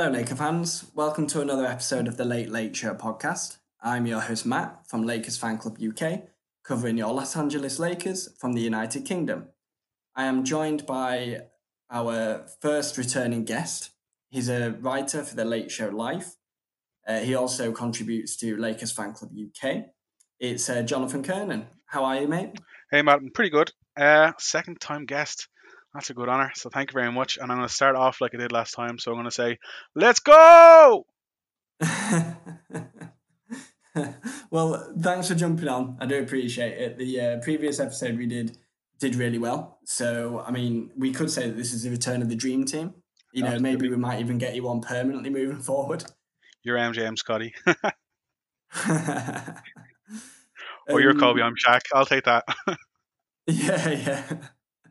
Hello, Laker fans. Welcome to another episode of the Lake Lake Show podcast. I'm your host, Matt, from Lakers Fan Club UK, covering your Los Angeles Lakers from the United Kingdom. I am joined by our first returning guest. He's a writer for the Lake Show Life. Uh, he also contributes to Lakers Fan Club UK. It's uh, Jonathan Kiernan. How are you, mate? Hey, Matt, I'm pretty good. Uh, second time guest. That's a good honor. So thank you very much. And I'm going to start off like I did last time. So I'm going to say, let's go! well, thanks for jumping on. I do appreciate it. The uh, previous episode we did did really well. So, I mean, we could say that this is the return of the dream team. You know, Absolutely. maybe we might even get you on permanently moving forward. You're MJM Scotty. or you're Kobe, I'm Shaq. I'll take that. yeah, yeah.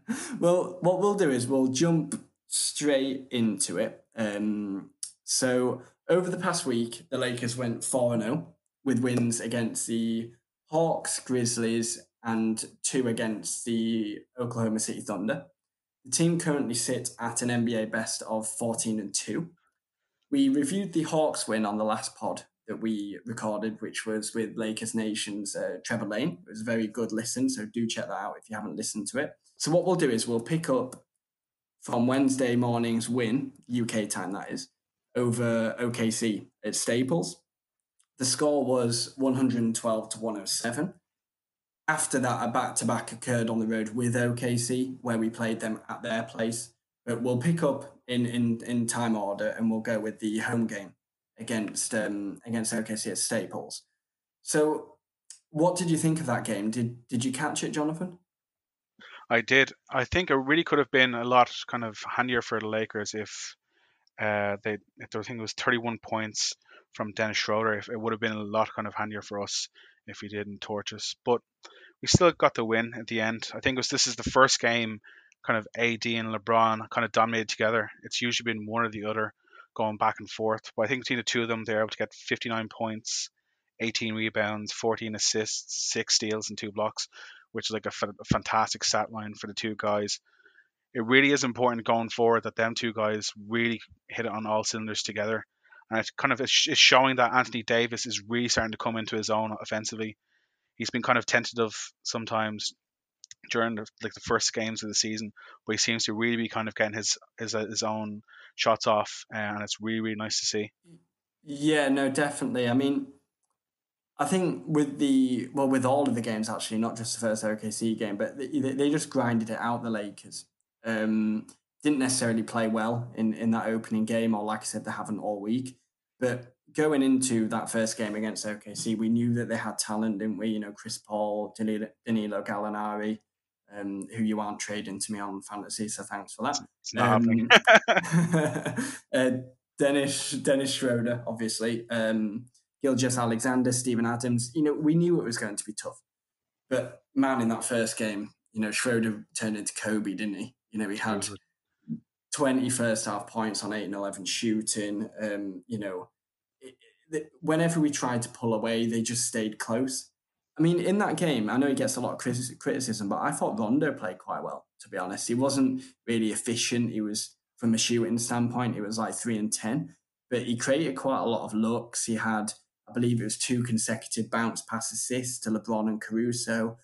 Well, what we'll do is we'll jump straight into it. Um, so, over the past week, the Lakers went 4 0 with wins against the Hawks, Grizzlies, and two against the Oklahoma City Thunder. The team currently sit at an NBA best of 14 and 2. We reviewed the Hawks win on the last pod that we recorded, which was with Lakers Nation's uh, Trevor Lane. It was a very good listen, so do check that out if you haven't listened to it. So, what we'll do is we'll pick up from Wednesday morning's win, UK time that is, over OKC at Staples. The score was 112 to 107 after that, a back to back occurred on the road with OKC, where we played them at their place. But we'll pick up in, in, in time order and we'll go with the home game against um, against OKC at Staples. So, what did you think of that game? Did did you catch it, Jonathan? I did. I think it really could have been a lot kind of handier for the Lakers if uh, they if I think it was 31 points from Dennis Schroeder. If it would have been a lot kind of handier for us if he didn't torch us. But we still got the win at the end. I think was this is the first game kind of AD and LeBron kind of dominated together. It's usually been one or the other going back and forth. But I think between the two of them, they're able to get 59 points, 18 rebounds, 14 assists, six steals, and two blocks, which is like a, f- a fantastic stat line for the two guys. It really is important going forward that them two guys really hit it on all cylinders together. And it's kind of it's showing that Anthony Davis is really starting to come into his own offensively he's been kind of tentative sometimes during the, like the first games of the season, but he seems to really be kind of getting his his, his own shots off, and it's really really nice to see. Yeah, no, definitely. I mean, I think with the well, with all of the games actually, not just the first OKC game, but they, they just grinded it out. The Lakers um, didn't necessarily play well in in that opening game, or like I said, they haven't all week. But going into that first game against OKC, we knew that they had talent, didn't we? You know, Chris Paul, Danilo, Danilo Gallinari, um, who you aren't trading to me on fantasy, so thanks for that. Um, uh, Dennis Dennis Schroeder, obviously, um, Gilgeous-Alexander, Steven Adams. You know, we knew it was going to be tough, but man, in that first game, you know, Schroeder turned into Kobe, didn't he? You know, he had 20 first half points on 8 and 11 shooting. Um, you know, whenever we tried to pull away, they just stayed close. I mean, in that game, I know he gets a lot of criticism, but I thought Rondo played quite well, to be honest. He wasn't really efficient. He was, from a shooting standpoint, it was like 3 and 10, but he created quite a lot of looks. He had, I believe it was two consecutive bounce pass assists to LeBron and Caruso,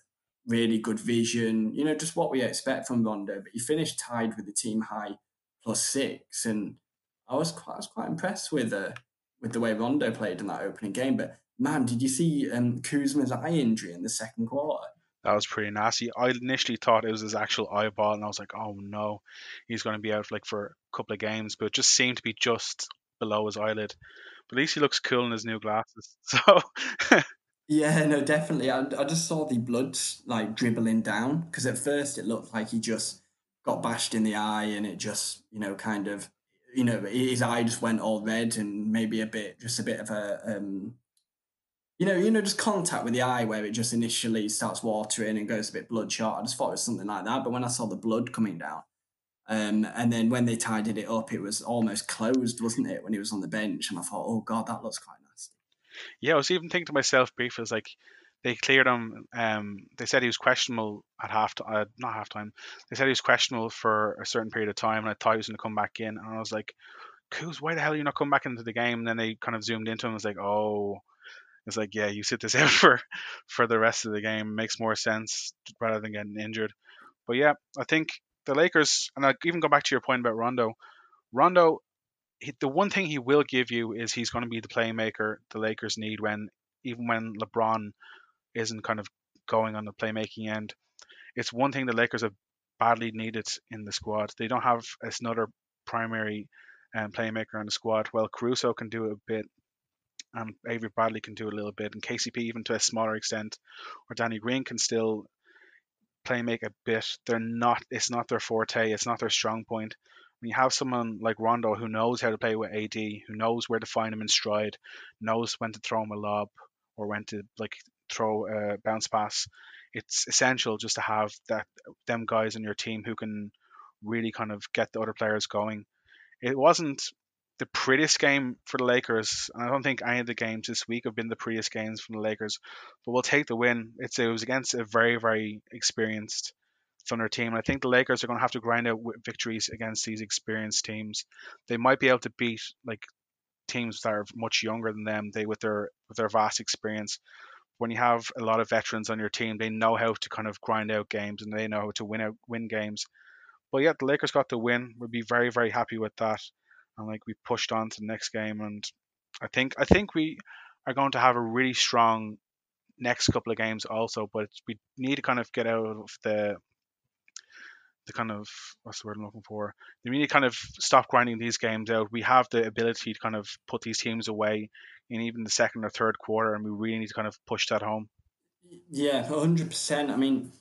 really good vision, you know, just what we expect from Rondo. But he finished tied with the team high plus six. And I was quite, I was quite impressed with, uh, with the way Rondo played in that opening game. But man, did you see um, Kuzma's eye injury in the second quarter? That was pretty nasty. I initially thought it was his actual eyeball, and I was like, "Oh no, he's going to be out like for a couple of games." But it just seemed to be just below his eyelid. But at least he looks cool in his new glasses. So. yeah, no, definitely. I, I just saw the blood like dribbling down because at first it looked like he just got bashed in the eye, and it just you know kind of you know, his eye just went all red and maybe a bit, just a bit of a, um, you know, you know, just contact with the eye where it just initially starts watering and goes a bit bloodshot. I just thought it was something like that. But when I saw the blood coming down, um, and then when they tidied it up, it was almost closed, wasn't it? When he was on the bench, and I thought, oh god, that looks quite nasty. Yeah, I was even thinking to myself briefly, was like, they cleared him. Um, they said he was questionable at half, uh, not half time. They said he was questionable for a certain period of time, and I thought he was going to come back in. And I was like, Kuz, why the hell are you not coming back into the game? And then they kind of zoomed into him. and was like, oh, it's like, yeah, you sit this out for for the rest of the game. Makes more sense rather than getting injured. But yeah, I think the Lakers, and I even go back to your point about Rondo. Rondo, he, the one thing he will give you is he's going to be the playmaker the Lakers need when even when LeBron isn't kind of going on the playmaking end. It's one thing the Lakers have badly needed in the squad. They don't have another primary um, playmaker on the squad. Well, Caruso can do it a bit, and Avery Bradley can do a little bit, and KCP even to a smaller extent, or Danny Green can still play make a bit. They're not. It's not their forte. It's not their strong point. When you have someone like Rondo who knows how to play with AD, who knows where to find him in stride, knows when to throw him a lob or when to like throw a bounce pass, it's essential just to have that them guys on your team who can really kind of get the other players going. It wasn't the prettiest game for the Lakers. and I don't think any of the games this week have been the prettiest games from the Lakers, but we'll take the win. It's it was against a very very experienced Thunder team. And I think the Lakers are going to have to grind out victories against these experienced teams. They might be able to beat like teams that are much younger than them. They with their with their vast experience. When you have a lot of veterans on your team, they know how to kind of grind out games and they know how to win out win games. But yeah, the Lakers got the win. We'd be very very happy with that and like we pushed on to the next game and I think I think we are going to have a really strong next couple of games also but we need to kind of get out of the the kind of what's the word I'm looking for? We need to kind of stop grinding these games out. We have the ability to kind of put these teams away in even the second or third quarter and we really need to kind of push that home. Yeah 100% I mean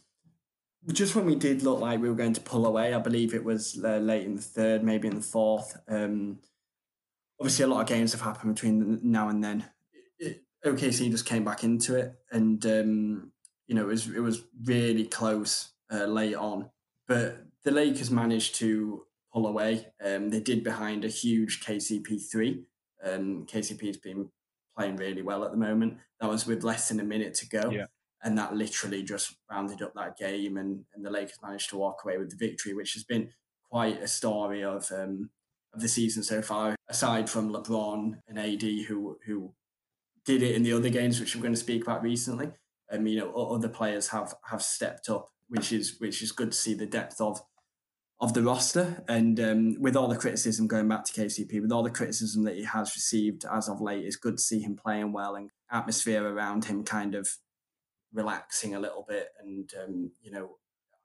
just when we did look like we were going to pull away, I believe it was uh, late in the third, maybe in the fourth. Um, obviously, a lot of games have happened between now and then. It, OKC just came back into it, and um, you know it was it was really close uh, late on, but the Lakers managed to pull away. Um, they did behind a huge KCP three. Um, KCP's been playing really well at the moment. That was with less than a minute to go. Yeah and that literally just rounded up that game, and, and the Lakers managed to walk away with the victory, which has been quite a story of um, of the season so far. Aside from LeBron and AD, who who did it in the other games, which we're going to speak about recently, um, you know, other players have have stepped up, which is which is good to see the depth of of the roster. And um, with all the criticism going back to KCP, with all the criticism that he has received as of late, it's good to see him playing well and atmosphere around him kind of relaxing a little bit and um, you know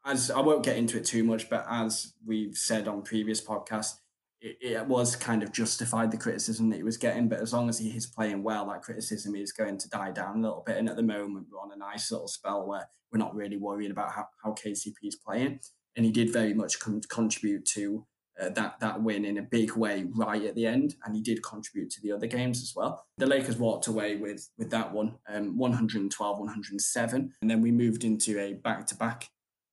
as I won't get into it too much, but as we've said on previous podcasts, it, it, was kind of justified the criticism that he was getting. But as long as he is playing well, that criticism is going to die down a little bit. And at the moment, we're on a nice little spell where we're not really worried about how, how KCP is playing. And he did very much con- contribute to uh, that that win in a big way right at the end, and he did contribute to the other games as well. The Lakers walked away with with that one, um, 112, 107, and then we moved into a back to back.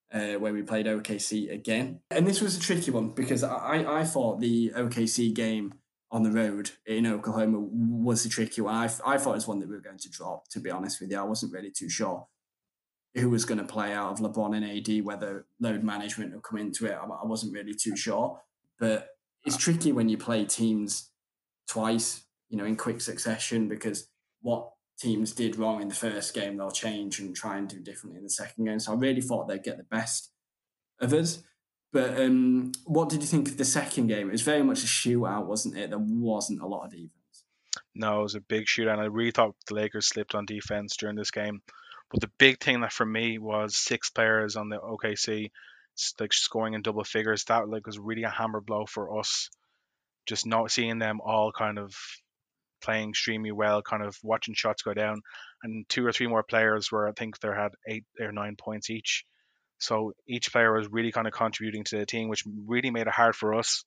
where we played OKC again, and this was a tricky one because I, I thought the OKC game on the road in Oklahoma was a tricky one. I, I thought it was one that we were going to drop. To be honest with you, I wasn't really too sure who was going to play out of LeBron and AD, whether load management would come into it. I, I wasn't really too sure. But it's tricky when you play teams twice, you know, in quick succession because what teams did wrong in the first game, they'll change and try and do differently in the second game. So I really thought they'd get the best of us. But um, what did you think of the second game? It was very much a shootout, wasn't it? There wasn't a lot of defense. No, it was a big shootout. And I really thought the Lakers slipped on defense during this game. But the big thing that for me was six players on the OKC like scoring in double figures. That like was really a hammer blow for us. Just not seeing them all kind of playing extremely well, kind of watching shots go down, and two or three more players where I think they had eight or nine points each. So each player was really kind of contributing to the team, which really made it hard for us.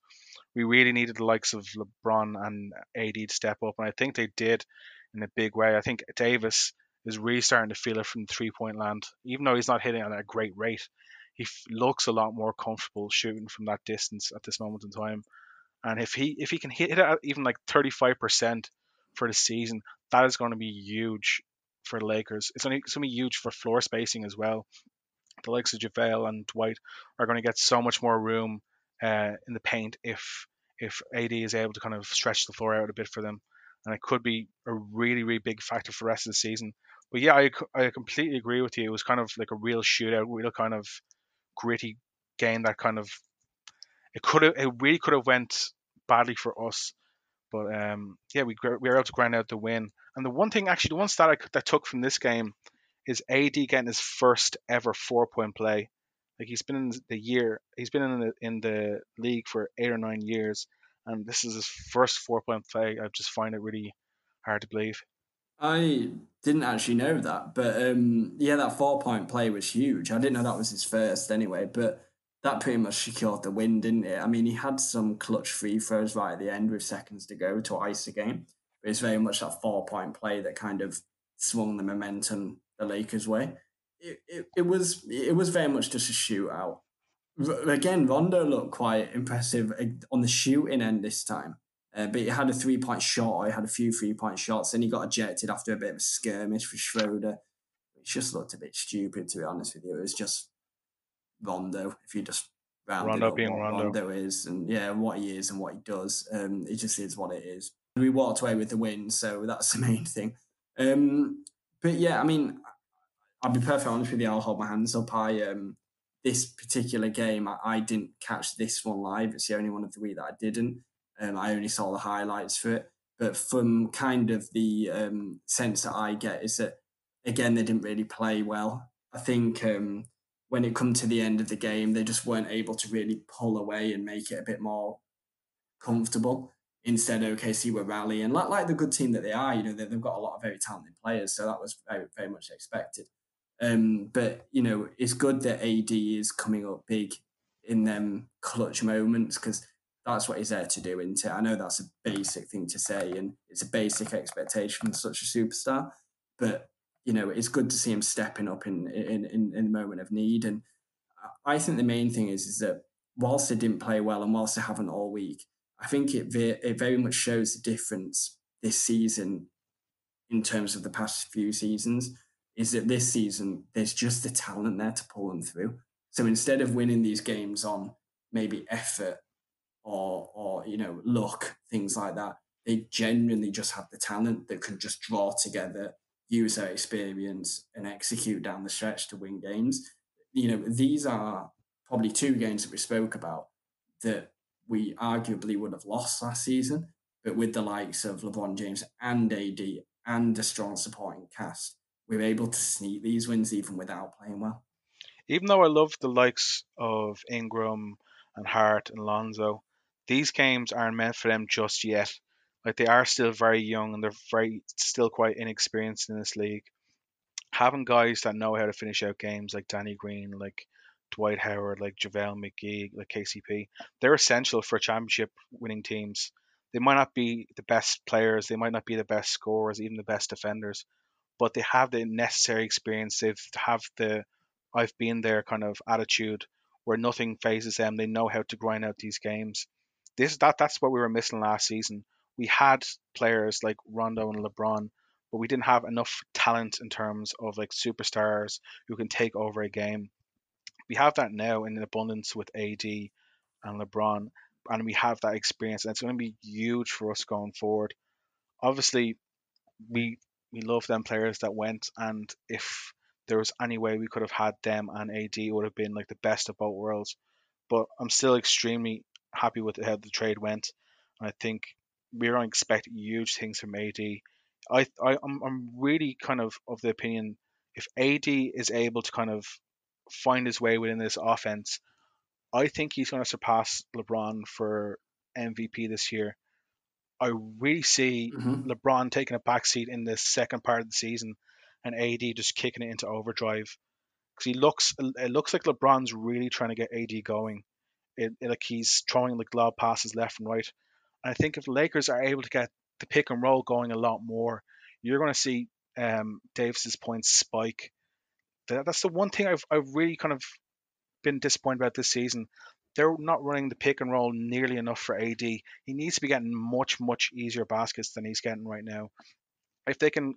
We really needed the likes of LeBron and AD to step up, and I think they did in a big way. I think Davis is really starting to feel it from three point land, even though he's not hitting at a great rate he f- looks a lot more comfortable shooting from that distance at this moment in time. And if he if he can hit it at even like 35% for the season, that is going to be huge for the Lakers. It's only going to be huge for floor spacing as well. The likes of JaVale and Dwight are going to get so much more room uh, in the paint if if AD is able to kind of stretch the floor out a bit for them, and it could be a really really big factor for the rest of the season. But yeah, I, I completely agree with you. It was kind of like a real shootout, real kind of gritty game that kind of it could have it really could have went badly for us. But um, yeah, we we were able to grind out the win. And the one thing, actually, the one stat I, that I took from this game is AD getting his first ever four point play. Like he's been in the year, he's been in the in the league for eight or nine years, and this is his first four point play. I just find it really hard to believe. I didn't actually know that, but um, yeah, that four point play was huge. I didn't know that was his first anyway, but that pretty much secured the win, didn't it? I mean, he had some clutch free throws right at the end with seconds to go to ice the game. But it's very much that four point play that kind of swung the momentum the Lakers' way. It, it, it was it was very much just a shootout. Again, Rondo looked quite impressive on the shooting end this time. Uh, but he had a three point shot, he had a few three point shots, and he got ejected after a bit of a skirmish with Schroeder. It just looked a bit stupid, to be honest with you. It was just Rondo if you just round Rondo up being what Rondo. Rondo is and yeah what he is and what he does. Um, it just is what it is. We walked away with the win, so that's the main thing. Um, but yeah, I mean, I'll be perfectly honest with you. I'll hold my hands up. I um, this particular game, I, I, didn't catch this one live. It's the only one of the week that I didn't. Um, I only saw the highlights for it. But from kind of the um, sense that I get is that again they didn't really play well. I think um, when it come to the end of the game, they just weren't able to really pull away and make it a bit more comfortable. Instead, OKC were rallying like like the good team that they are. You know, they, have got a lot of very talented players, so that was very very much expected. Um, but you know, it's good that AD is coming up big in them clutch moments because that's what he's there to do. Into I know that's a basic thing to say, and it's a basic expectation from such a superstar. But you know, it's good to see him stepping up in in in, in the moment of need. And I think the main thing is is that whilst they didn't play well and whilst they haven't all week, I think it it very much shows the difference this season in terms of the past few seasons. Is that this season there's just the talent there to pull them through. So instead of winning these games on maybe effort or or you know luck, things like that, they genuinely just have the talent that can just draw together use their experience and execute down the stretch to win games. You know, these are probably two games that we spoke about that we arguably would have lost last season, but with the likes of LeBron James and AD and a strong supporting cast, we are able to sneak these wins even without playing well. Even though I love the likes of Ingram and Hart and Lonzo, these games aren't meant for them just yet. Like they are still very young and they're very still quite inexperienced in this league. Having guys that know how to finish out games like Danny Green, like Dwight Howard, like JaVale McGee, like KCP, they're essential for championship winning teams. They might not be the best players, they might not be the best scorers, even the best defenders, but they have the necessary experience. They have the I've been there kind of attitude where nothing phases them. They know how to grind out these games. This that that's what we were missing last season we had players like Rondo and LeBron, but we didn't have enough talent in terms of like superstars who can take over a game. We have that now in abundance with AD and LeBron, and we have that experience, and it's going to be huge for us going forward. Obviously, we we love them players that went, and if there was any way we could have had them and AD, would have been like the best of both worlds. But I'm still extremely happy with how the trade went. And I think we don't expect huge things from AD. I, I I'm, I'm really kind of of the opinion if AD is able to kind of find his way within this offense, I think he's going to surpass LeBron for MVP this year. I really see mm-hmm. LeBron taking a backseat in the second part of the season, and AD just kicking it into overdrive because he looks it looks like LeBron's really trying to get AD going. It, it, like he's throwing like lob passes left and right. I think if the Lakers are able to get the pick and roll going a lot more, you're going to see um, Davis's points spike. that's the one thing I've, I've really kind of been disappointed about this season. They're not running the pick and roll nearly enough for AD. He needs to be getting much, much easier baskets than he's getting right now. If they can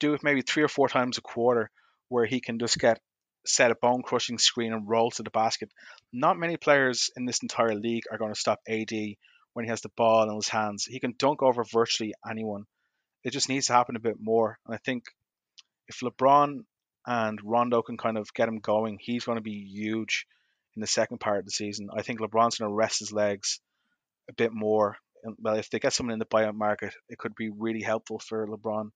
do it maybe three or four times a quarter, where he can just get set a bone crushing screen and roll to the basket, not many players in this entire league are going to stop AD when he has the ball in his hands. He can dunk over virtually anyone. It just needs to happen a bit more. And I think if LeBron and Rondo can kind of get him going, he's going to be huge in the second part of the season. I think LeBron's going to rest his legs a bit more. Well, if they get someone in the buyout market, it could be really helpful for LeBron.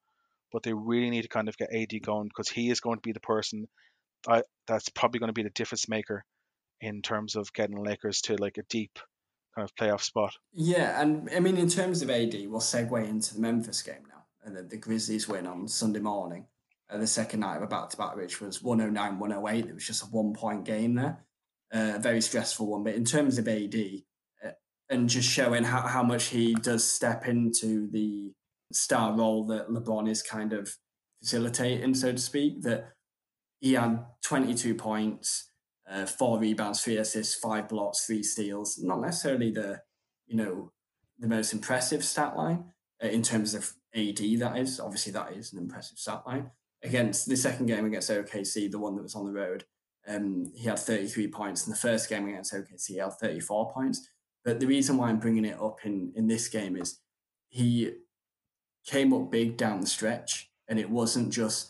But they really need to kind of get AD going because he is going to be the person I, that's probably going to be the difference maker in terms of getting Lakers to like a deep kind of playoff spot. Yeah, and I mean in terms of AD, we'll segue into the Memphis game now, and the, the Grizzlies win on Sunday morning uh, the second night of a back to back, which was 109 108. It was just a one point game there. Uh, a very stressful one. But in terms of AD, uh, and just showing how, how much he does step into the star role that LeBron is kind of facilitating, so to speak, that he had 22 points, uh, four rebounds, three assists, five blocks, three steals. Not necessarily the, you know, the most impressive stat line uh, in terms of AD, that is. Obviously, that is an impressive stat line against the second game against OKC, the one that was on the road, um, he had 33 points. In the first game against OKC, he had 34 points. But the reason why I'm bringing it up in, in this game is he came up big down the stretch, and it wasn't just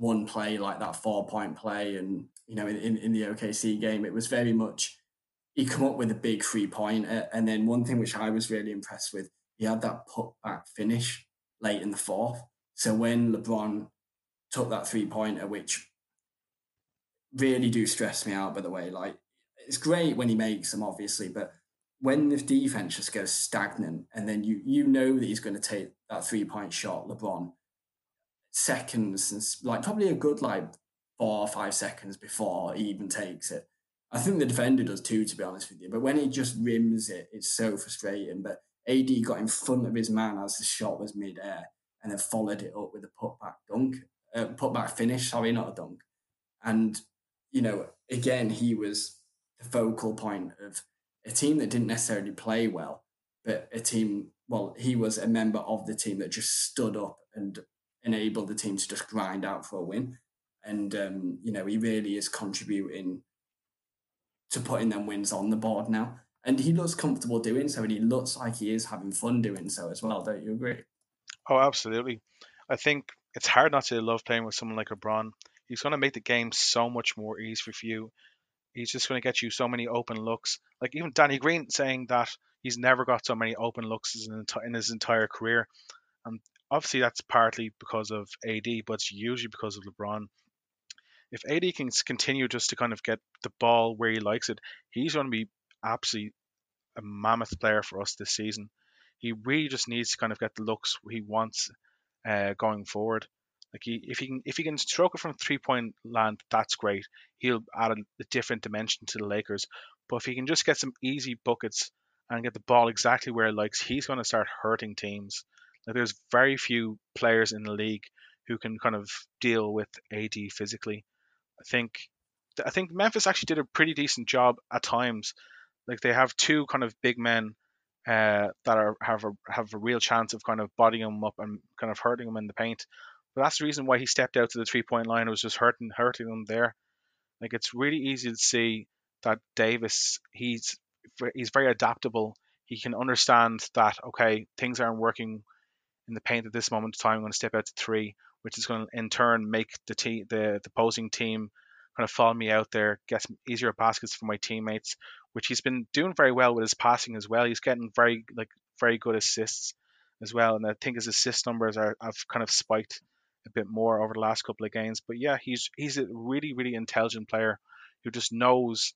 one play like that four point play. And, you know, in, in, the OKC game, it was very much he come up with a big three. And then one thing which I was really impressed with, he had that put back finish late in the fourth. So when LeBron took that three pointer, which really do stress me out. By the way, like it's great when he makes them, obviously, but when the defense just goes stagnant, and then you you know that he's going to take that three point shot, LeBron, seconds like probably a good like four or five seconds before he even takes it. I think the defender does too, to be honest with you. But when he just rims it, it's so frustrating. But AD got in front of his man as the shot was mid air and then followed it up with a putback dunk uh, putback finish. Sorry, not a dunk. And you know, again, he was the focal point of a team that didn't necessarily play well, but a team. Well, he was a member of the team that just stood up and enabled the team to just grind out for a win. And um, you know, he really is contributing to putting them wins on the board now. And he looks comfortable doing so, and he looks like he is having fun doing so as well. Don't you agree? Oh, absolutely. I think it's hard not to love playing with someone like LeBron. He's going to make the game so much more easy for you. He's just going to get you so many open looks. Like even Danny Green saying that he's never got so many open looks in his entire career. And obviously that's partly because of AD, but it's usually because of LeBron. If AD can continue just to kind of get the ball where he likes it, he's going to be absolutely a mammoth player for us this season. He really just needs to kind of get the looks he wants uh, going forward. Like he, if he can if he can stroke it from three point land, that's great. He'll add a, a, different dimension to the Lakers. But if he can just get some easy buckets and get the ball exactly where he likes, he's going to start hurting teams. Like there's very few players in the league who can kind of deal with AD physically. I think I think Memphis actually did a pretty decent job at times. Like they have two kind of big men uh, that are have a have a real chance of kind of bodying him up and kind of hurting him in the paint. But that's the reason why he stepped out to the three point line. It was just hurting hurting him there. Like it's really easy to see that Davis he's he's very adaptable. He can understand that okay things aren't working in the paint at this moment in time. I'm going to step out to three, which is going to in turn make the te- the the opposing team kind of follow me out there, get some easier baskets for my teammates, which he's been doing very well with his passing as well. He's getting very like very good assists as well, and I think his assist numbers are have kind of spiked a bit more over the last couple of games. But yeah, he's he's a really really intelligent player who just knows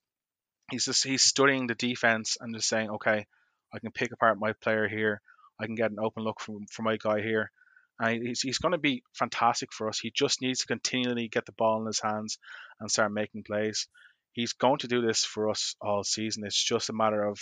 he's just he's studying the defense and just saying, okay, I can pick apart my player here. I can get an open look from for my guy here. And he's, he's going to be fantastic for us. He just needs to continually get the ball in his hands and start making plays he's going to do this for us all season. It's just a matter of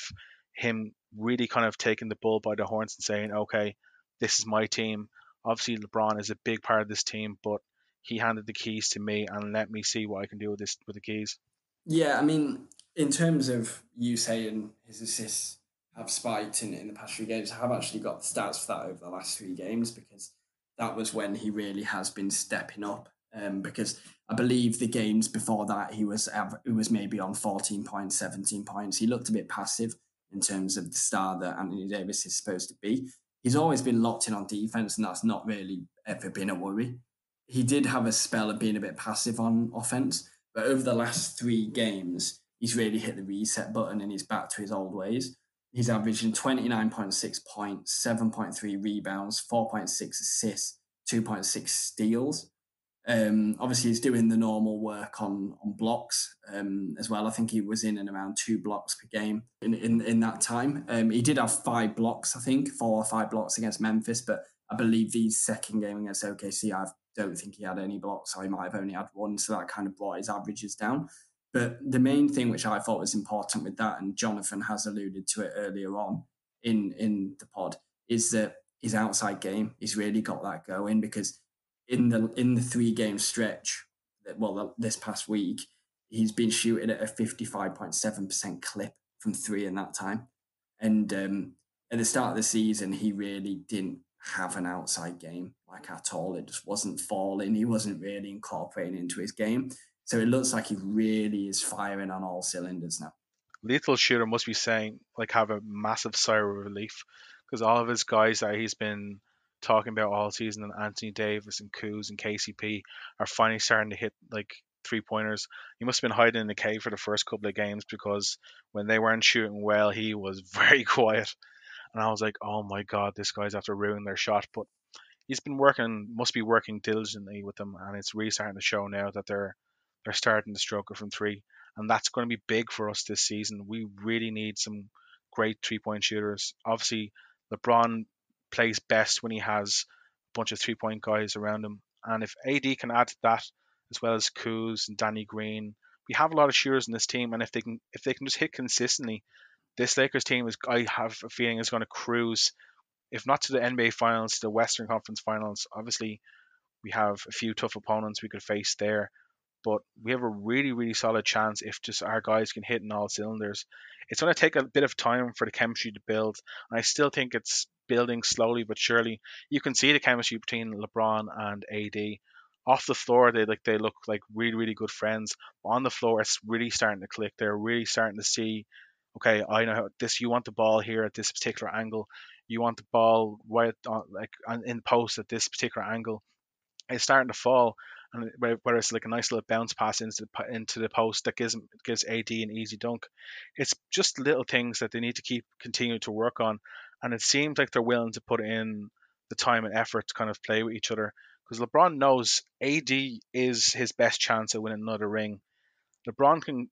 him really kind of taking the bull by the horns and saying, okay, this is my team. Obviously, LeBron is a big part of this team, but he handed the keys to me and let me see what I can do with this with the keys. Yeah, I mean, in terms of you saying his assists have spiked in, in the past three games, I have actually got the stats for that over the last three games because that was when he really has been stepping up. Um, because I believe the games before that he was he was maybe on 14 points, 17 points. He looked a bit passive in terms of the star that Anthony Davis is supposed to be. He's always been locked in on defense, and that's not really ever been a worry. He did have a spell of being a bit passive on offense, but over the last three games, he's really hit the reset button and he's back to his old ways. He's averaging 29.6 points, 7.3 rebounds, 4.6 assists, 2.6 steals. Um, obviously, he's doing the normal work on on blocks um, as well. I think he was in and around two blocks per game in in, in that time. Um, he did have five blocks, I think, four or five blocks against Memphis, but I believe the second game against OKC, I don't think he had any blocks, so he might have only had one. So that kind of brought his averages down. But the main thing which I thought was important with that, and Jonathan has alluded to it earlier on in in the pod, is that his outside game. He's really got that going because in the in the three game stretch, well, this past week, he's been shooting at a fifty five point seven percent clip from three in that time, and um, at the start of the season, he really didn't have an outside game like at all. It just wasn't falling. He wasn't really incorporating into his game. So it looks like he really is firing on all cylinders now. Lethal Shooter must be saying like have a massive sigh of relief because all of his guys that he's been talking about all season, and Anthony Davis and Kuz and KCP are finally starting to hit like three pointers. He must have been hiding in the cave for the first couple of games because when they weren't shooting well, he was very quiet. And I was like, oh my god, this guy's after ruining their shot. But he's been working, must be working diligently with them, and it's really starting to show now that they're they're starting to stroke from three, and that's going to be big for us this season. We really need some great three point shooters. Obviously, LeBron plays best when he has a bunch of three point guys around him. And if AD can add to that, as well as Kuz and Danny Green, we have a lot of shooters in this team. And if they can if they can just hit consistently, this Lakers team is I have a feeling is going to cruise, if not to the NBA finals, to the Western Conference finals. Obviously, we have a few tough opponents we could face there but we have a really, really solid chance if just our guys can hit in all cylinders. It's going to take a bit of time for the chemistry to build, and I still think it's building slowly but surely. You can see the chemistry between LeBron and AD. Off the floor, they like they look like really, really good friends. On the floor, it's really starting to click. They're really starting to see, okay, I know this. You want the ball here at this particular angle. You want the ball right on, like in post at this particular angle. It's starting to fall, it's like a nice little bounce pass into the, into the post that gives gives AD an easy dunk. It's just little things that they need to keep continuing to work on, and it seems like they're willing to put in the time and effort to kind of play with each other. Because LeBron knows AD is his best chance of winning another ring. LeBron can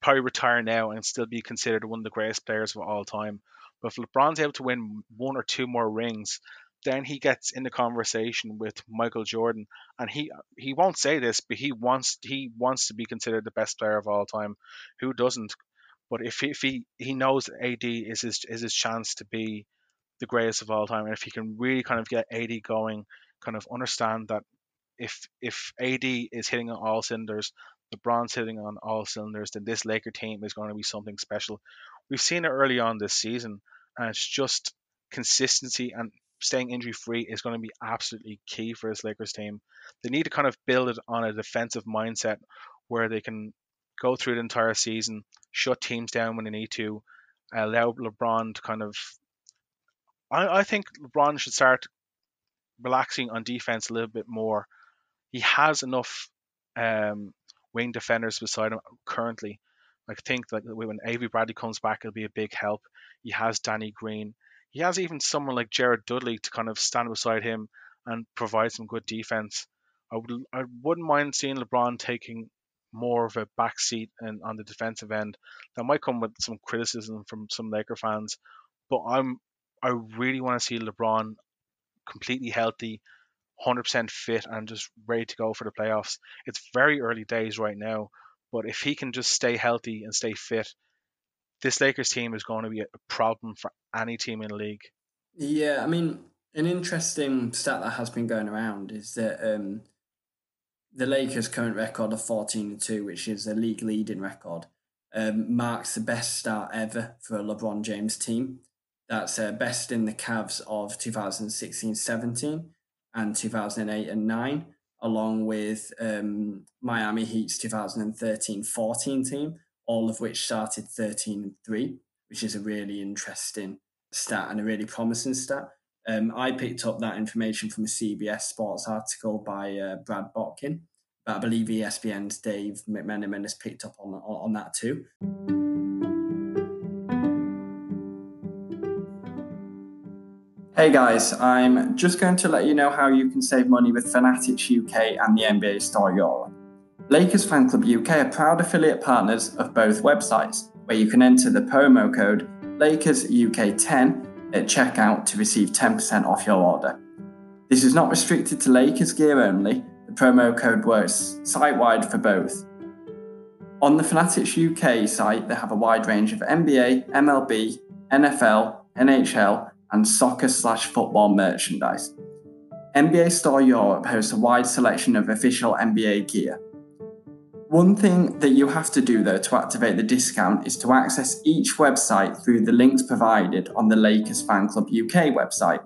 probably retire now and still be considered one of the greatest players of all time. But if LeBron's able to win one or two more rings, then he gets in the conversation with Michael Jordan, and he he won't say this, but he wants he wants to be considered the best player of all time. Who doesn't? But if he, if he he knows AD is his is his chance to be the greatest of all time, and if he can really kind of get AD going, kind of understand that if if AD is hitting on all cylinders, LeBron's hitting on all cylinders, then this Laker team is going to be something special. We've seen it early on this season, and it's just consistency and staying injury free is going to be absolutely key for this Lakers team. They need to kind of build it on a defensive mindset where they can go through the entire season, shut teams down when they need to, allow LeBron to kind of. I, I think LeBron should start relaxing on defense a little bit more. He has enough um, wing defenders beside him currently. I think that when Avery Bradley comes back, it'll be a big help. He has Danny Green he has even someone like Jared Dudley to kind of stand beside him and provide some good defense. I would I wouldn't mind seeing LeBron taking more of a back seat and on the defensive end. That might come with some criticism from some Laker fans, but I'm I really want to see LeBron completely healthy, 100% fit, and just ready to go for the playoffs. It's very early days right now, but if he can just stay healthy and stay fit, this Lakers team is going to be a problem for any team in the league. Yeah, I mean, an interesting stat that has been going around is that um, the Lakers' current record of 14 and 2, which is a league leading record, um, marks the best start ever for a LeBron James team. That's uh, best in the Cavs of 2016 17 and 2008 and 9, along with um, Miami Heat's 2013 14 team all of which started 13 and 3. which is a really interesting stat and a really promising stat. Um, I picked up that information from a CBS Sports article by uh, Brad Botkin, but I believe ESPN's Dave McMenamin has picked up on, on, that too. Hey guys, I'm just going to let you know how you can save money with Fanatics UK and the NBA Store Europe. Lakers Fan Club UK are proud affiliate partners of both websites, where you can enter the promo code LakersUK10 at checkout to receive 10% off your order. This is not restricted to Lakers gear only, the promo code works site wide for both. On the Fanatics UK site, they have a wide range of NBA, MLB, NFL, NHL, and soccer slash football merchandise. NBA Store Europe hosts a wide selection of official NBA gear. One thing that you have to do though to activate the discount is to access each website through the links provided on the Lakers Fan Club UK website.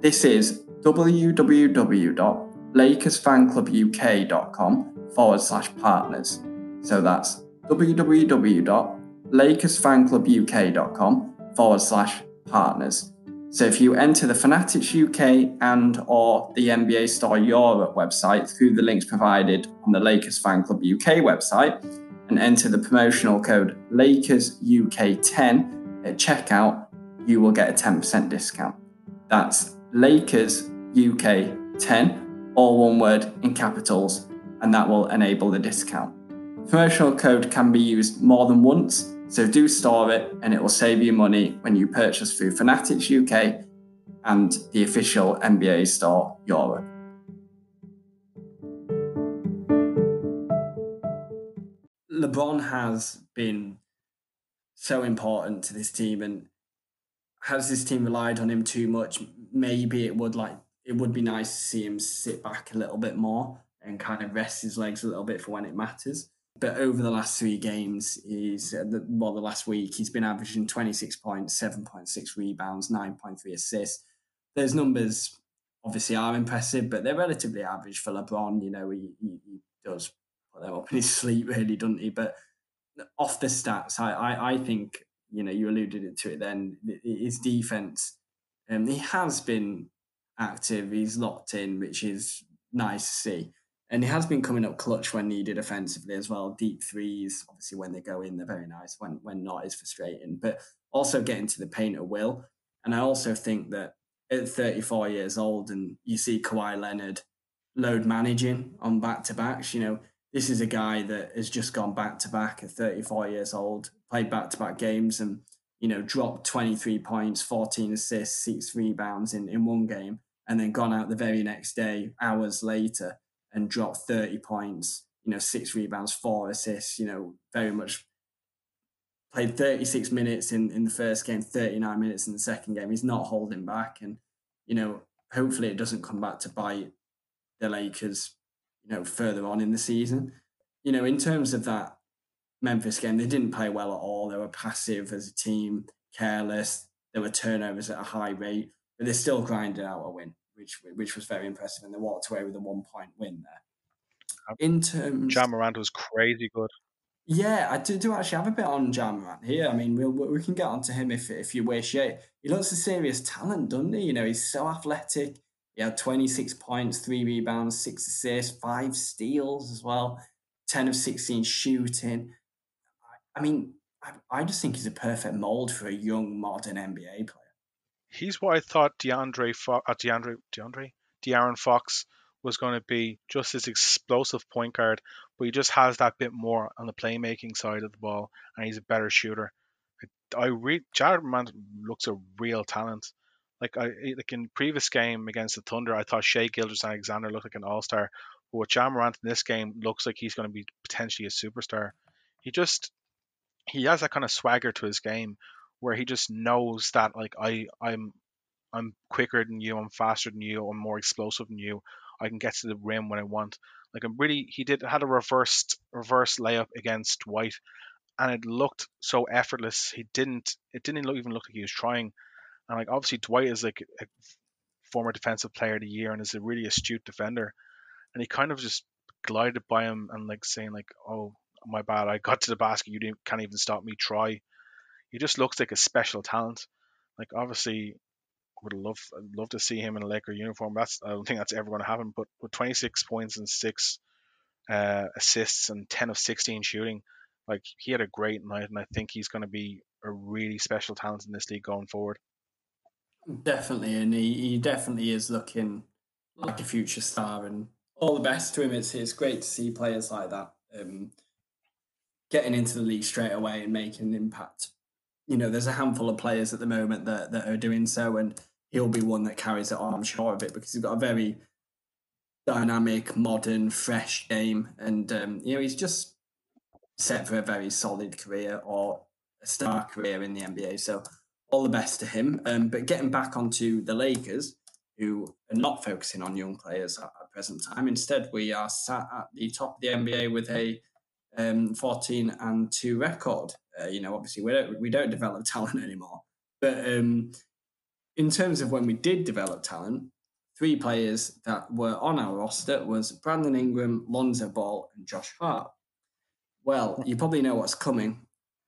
This is www.lakersfanclubuk.com forward slash partners. So that's www.lakersfanclubuk.com forward slash partners. So if you enter the Fanatics UK and or the NBA Store Europe website through the links provided on the Lakers Fan Club UK website and enter the promotional code LakersUK10 at checkout, you will get a 10% discount. That's Lakers UK10, all one word in capitals, and that will enable the discount. Promotional code can be used more than once so do store it and it will save you money when you purchase through Fanatics UK and the official NBA store Europe. LeBron has been so important to this team and has this team relied on him too much? Maybe it would like it would be nice to see him sit back a little bit more and kind of rest his legs a little bit for when it matters. But over the last three games, he's uh, well, the last week he's been averaging twenty six points, seven point six rebounds, nine point three assists. Those numbers obviously are impressive, but they're relatively average for LeBron. You know, he, he, he does put them up in his sleep, really, doesn't he? But off the stats, I, I, I think you know you alluded to it. Then his defense, um, he has been active. He's locked in, which is nice to see. And he has been coming up clutch when needed offensively as well. Deep threes, obviously, when they go in, they're very nice. When when not, is frustrating. But also getting to the paint at will. And I also think that at 34 years old, and you see Kawhi Leonard load managing on back to backs, you know, this is a guy that has just gone back to back at 34 years old, played back to back games, and you know, dropped 23 points, 14 assists, six rebounds in, in one game, and then gone out the very next day, hours later, and dropped 30 points, you know, six rebounds, four assists, you know, very much played 36 minutes in, in the first game, 39 minutes in the second game. He's not holding back. And, you know, hopefully it doesn't come back to bite the Lakers, you know, further on in the season. You know, in terms of that Memphis game, they didn't play well at all. They were passive as a team, careless. There were turnovers at a high rate, but they're still grinding out a win which which was very impressive, and they walked away with a one point win there. In terms, Ja Morant was crazy good. Yeah, I do, do actually have a bit on Ja Morant here. I mean, we'll, we can get onto him if if you wish. Yeah, he looks a serious talent, doesn't he? You know, he's so athletic. He had 26 points, three rebounds, six assists, five steals as well, 10 of 16 shooting. I mean, I, I just think he's a perfect mold for a young, modern NBA player he's what I thought DeAndre Fo- uh, DeAndre DeAndre De'Aaron Fox was going to be just this explosive point guard, but he just has that bit more on the playmaking side of the ball, and he's a better shooter. I, read Ja Morant looks a real talent. Like I like in previous game against the Thunder, I thought Shai Gilgeous-Alexander looked like an all star. But with Morant in this game looks like he's going to be potentially a superstar. He just he has that kind of swagger to his game where he just knows that like I I'm I'm quicker than you, I'm faster than you, I'm more explosive than you. I can get to the rim when I want. Like I'm really he did had a reversed reverse layup against Dwight and it looked so effortless. He didn't it didn't even look like he was trying. And like obviously Dwight is like a former defensive player of the year and is a really astute defender. And he kind of just glided by him and like saying like, Oh, my bad, I got to the basket, you didn't can't even stop me, try he just looks like a special talent. Like obviously, would love love to see him in a Laker uniform. That's I don't think that's ever going to happen. But with 26 points and six uh, assists and 10 of 16 shooting, like he had a great night, and I think he's going to be a really special talent in this league going forward. Definitely, and he, he definitely is looking like a future star, and all the best to him. It's it's great to see players like that um, getting into the league straight away and making an impact. You know, there's a handful of players at the moment that, that are doing so, and he'll be one that carries it on, I'm sure of it, because he's got a very dynamic, modern, fresh game. And, um, you know, he's just set for a very solid career or a star career in the NBA. So all the best to him. Um, but getting back onto the Lakers, who are not focusing on young players at, at present time. Instead, we are sat at the top of the NBA with a um, 14 and 2 record. Uh, you know, obviously, we don't, we don't develop talent anymore. But um, in terms of when we did develop talent, three players that were on our roster was Brandon Ingram, Lonzo Ball, and Josh Hart. Well, you probably know what's coming.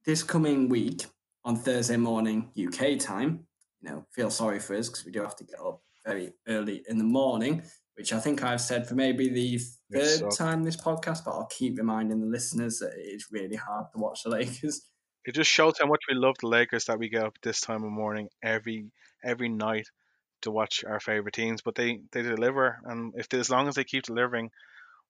This coming week on Thursday morning UK time, you know, feel sorry for us because we do have to get up very early in the morning, which I think I've said for maybe the third so. time this podcast, but I'll keep reminding the listeners that it is really hard to watch the Lakers. It just shows how much we love the Lakers that we get up this time of morning every every night to watch our favorite teams. But they they deliver, and if they, as long as they keep delivering,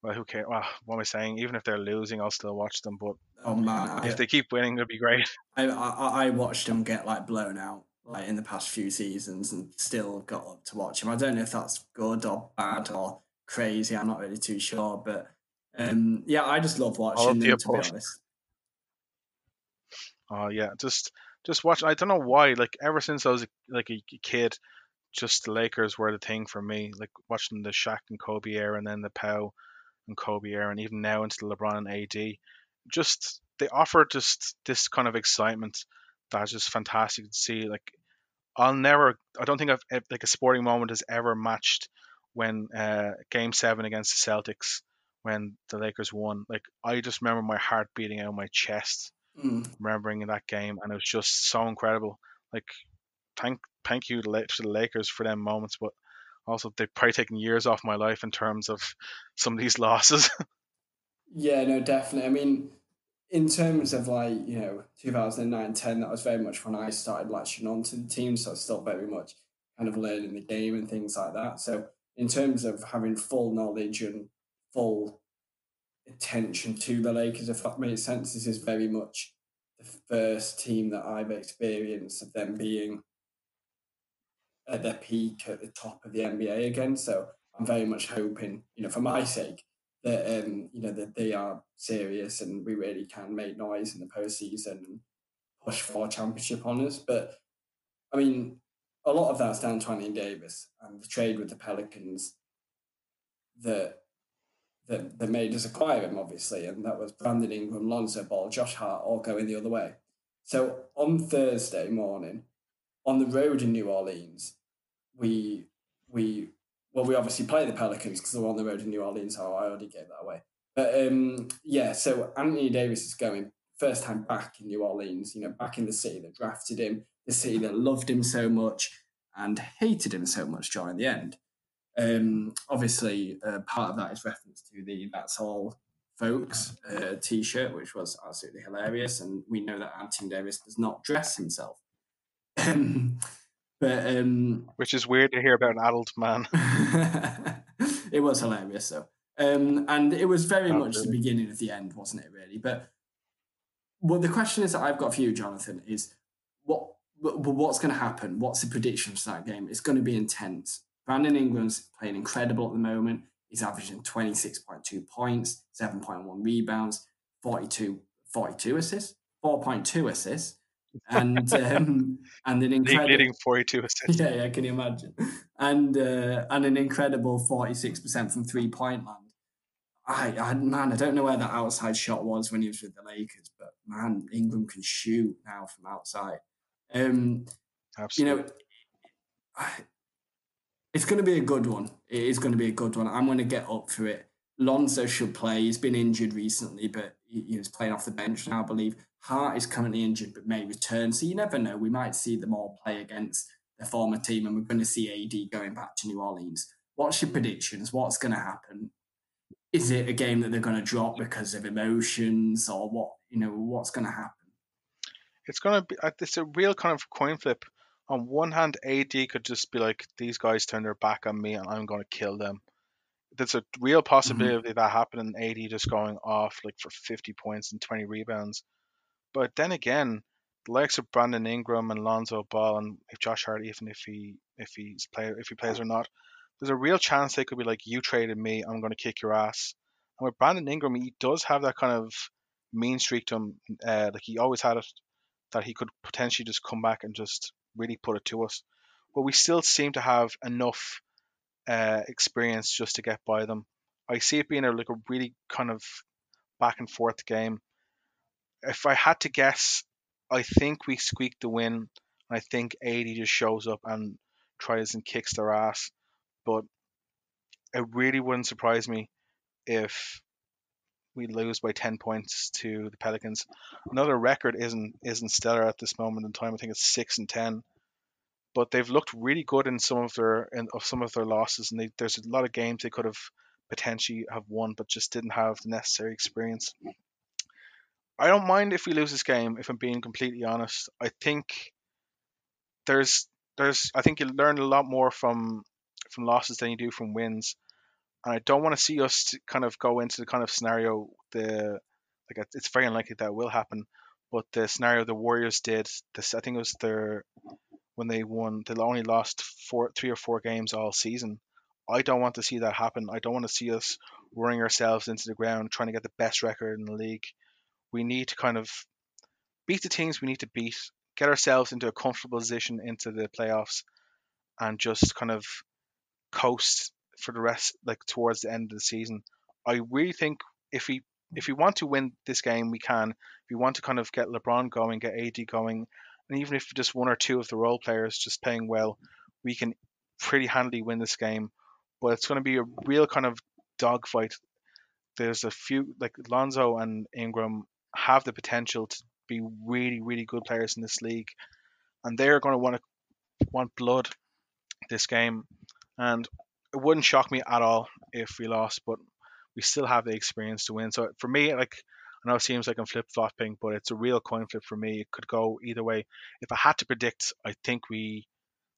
well, who cares? Well, what am I saying? Even if they're losing, I'll still watch them. But oh man, if I, they keep winning, it'll be great. I, I I watched them get like blown out like in the past few seasons, and still got up to watch him. I don't know if that's good or bad or crazy. I'm not really too sure, but um, yeah, I just love watching them. To be honest. Oh yeah, just just watch. I don't know why. Like ever since I was like a kid, just the Lakers were the thing for me. Like watching the Shaq and Kobe era, and then the Pau and Kobe era, and even now into the LeBron and AD. Just they offer just this kind of excitement that's just fantastic to see. Like I'll never. I don't think I've like a sporting moment has ever matched when uh, Game Seven against the Celtics when the Lakers won. Like I just remember my heart beating out of my chest mm. remembering that game, and it was just so incredible. Like, thank thank you to the Lakers for them moments, but also they've probably taken years off my life in terms of some of these losses. yeah, no, definitely. I mean, in terms of like you know 2009 10 that was very much when i started latching on to the team so i still very much kind of learning the game and things like that so in terms of having full knowledge and full attention to the Lakers, if that makes sense. This is very much the first team that I've experienced of them being at their peak at the top of the NBA again. So I'm very much hoping, you know, for my sake, that um, you know, that they are serious and we really can make noise in the postseason and push for championship honours. But I mean, a lot of that's down to Anthony Davis and the trade with the Pelicans that that, that made us acquire him, obviously, and that was Brandon Ingram, Lonzo Ball, Josh Hart, all going the other way. So on Thursday morning, on the road in New Orleans, we we well we obviously play the Pelicans because they're on the road in New Orleans, so I already gave that away. But um, yeah, so Anthony Davis is going first time back in New Orleans, you know, back in the city that drafted him, the city that loved him so much and hated him so much during the end. Um, obviously, uh, part of that is reference to the "That's All, Folks" uh, T-shirt, which was absolutely hilarious, and we know that Anthony Davis does not dress himself. But um, which is weird to hear about an adult man. it was hilarious, though, um, and it was very much the beginning of the end, wasn't it? Really, but well, the question is that I've got for you, Jonathan, is what what's going to happen? What's the prediction for that game? It's going to be intense. Brandon Ingram's playing incredible at the moment. He's averaging 26.2 points, 7.1 rebounds, 42, 42 assists, 4.2 assists, and um, and an incredible leading 42 assists. Yeah, yeah, can you imagine? And uh, and an incredible 46% from three point land. I, I man, I don't know where that outside shot was when he was with the Lakers, but man, Ingram can shoot now from outside. Um, Absolutely. You know, I, it's going to be a good one. It is going to be a good one. I'm going to get up for it. Lonzo should play. He's been injured recently, but he, he's playing off the bench now, I believe. Hart is currently injured but may return, so you never know. We might see them all play against their former team, and we're going to see AD going back to New Orleans. What's your predictions? What's going to happen? Is it a game that they're going to drop because of emotions, or what? You know, what's going to happen? It's going to be. Uh, it's a real kind of coin flip. On one hand, AD could just be like, "These guys turn their back on me, and I'm going to kill them." There's a real mm-hmm. possibility mm-hmm. of that happening. AD just going off like for 50 points and 20 rebounds. But then again, the likes of Brandon Ingram and Lonzo Ball, and if Josh Hart, even if he if he's play if he plays or not, there's a real chance they could be like, "You traded me, I'm going to kick your ass." And with Brandon Ingram, he does have that kind of mean streak to him. Uh, like he always had it, that he could potentially just come back and just really put it to us. But we still seem to have enough uh, experience just to get by them. I see it being a like a really kind of back and forth game if I had to guess, I think we squeaked the win. I think AD just shows up and tries and kicks their ass. But it really wouldn't surprise me if we lose by 10 points to the Pelicans. Another record isn't isn't stellar at this moment in time. I think it's 6 and 10. But they've looked really good in some of their in, of some of their losses and they, there's a lot of games they could have potentially have won but just didn't have the necessary experience. I don't mind if we lose this game. If I'm being completely honest, I think there's there's I think you learn a lot more from from losses than you do from wins, and I don't want to see us kind of go into the kind of scenario the like it's very unlikely that will happen, but the scenario the Warriors did this I think it was their when they won they only lost four three or four games all season. I don't want to see that happen. I don't want to see us worrying ourselves into the ground trying to get the best record in the league we need to kind of beat the teams we need to beat, get ourselves into a comfortable position into the playoffs, and just kind of coast for the rest, like towards the end of the season. I really think if we if we want to win this game, we can. If we want to kind of get LeBron going, get AD going, and even if just one or two of the role players just playing well, we can pretty handily win this game. But it's going to be a real kind of dogfight. There's a few like Lonzo and Ingram have the potential to be really, really good players in this league, and they're going to want to want blood this game. And it wouldn't shock me at all if we lost, but we still have the experience to win. So for me, like I know it seems like I'm flip flopping, but it's a real coin flip for me. It could go either way. If I had to predict, I think we